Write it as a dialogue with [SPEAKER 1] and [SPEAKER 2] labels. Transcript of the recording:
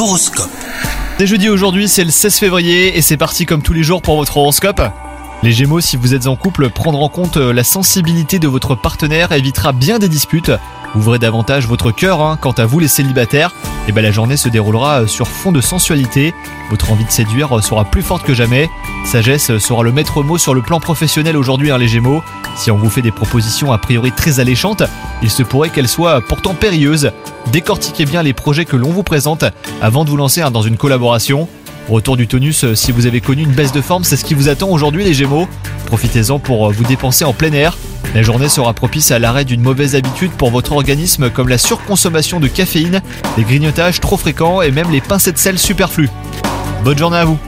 [SPEAKER 1] L'horoscope.
[SPEAKER 2] Jeudi aujourd'hui, c'est le 16 février et c'est parti comme tous les jours pour votre horoscope. Les Gémeaux, si vous êtes en couple, prendre en compte euh, la sensibilité de votre partenaire évitera bien des disputes. Ouvrez davantage votre cœur. hein. Quant à vous, les célibataires, eh ben la journée se déroulera euh, sur fond de sensualité. Votre envie de séduire euh, sera plus forte que jamais. Sagesse euh, sera le maître mot sur le plan professionnel aujourd'hui, hein, les Gémeaux. Si on vous fait des propositions a priori très alléchantes, il se pourrait qu'elles soient pourtant périlleuses. Décortiquez bien les projets que l'on vous présente avant de vous lancer hein, dans une collaboration. Retour du tonus, si vous avez connu une baisse de forme, c'est ce qui vous attend aujourd'hui les Gémeaux. Profitez-en pour vous dépenser en plein air. La journée sera propice à l'arrêt d'une mauvaise habitude pour votre organisme comme la surconsommation de caféine, les grignotages trop fréquents et même les pincées de sel superflus. Bonne journée à vous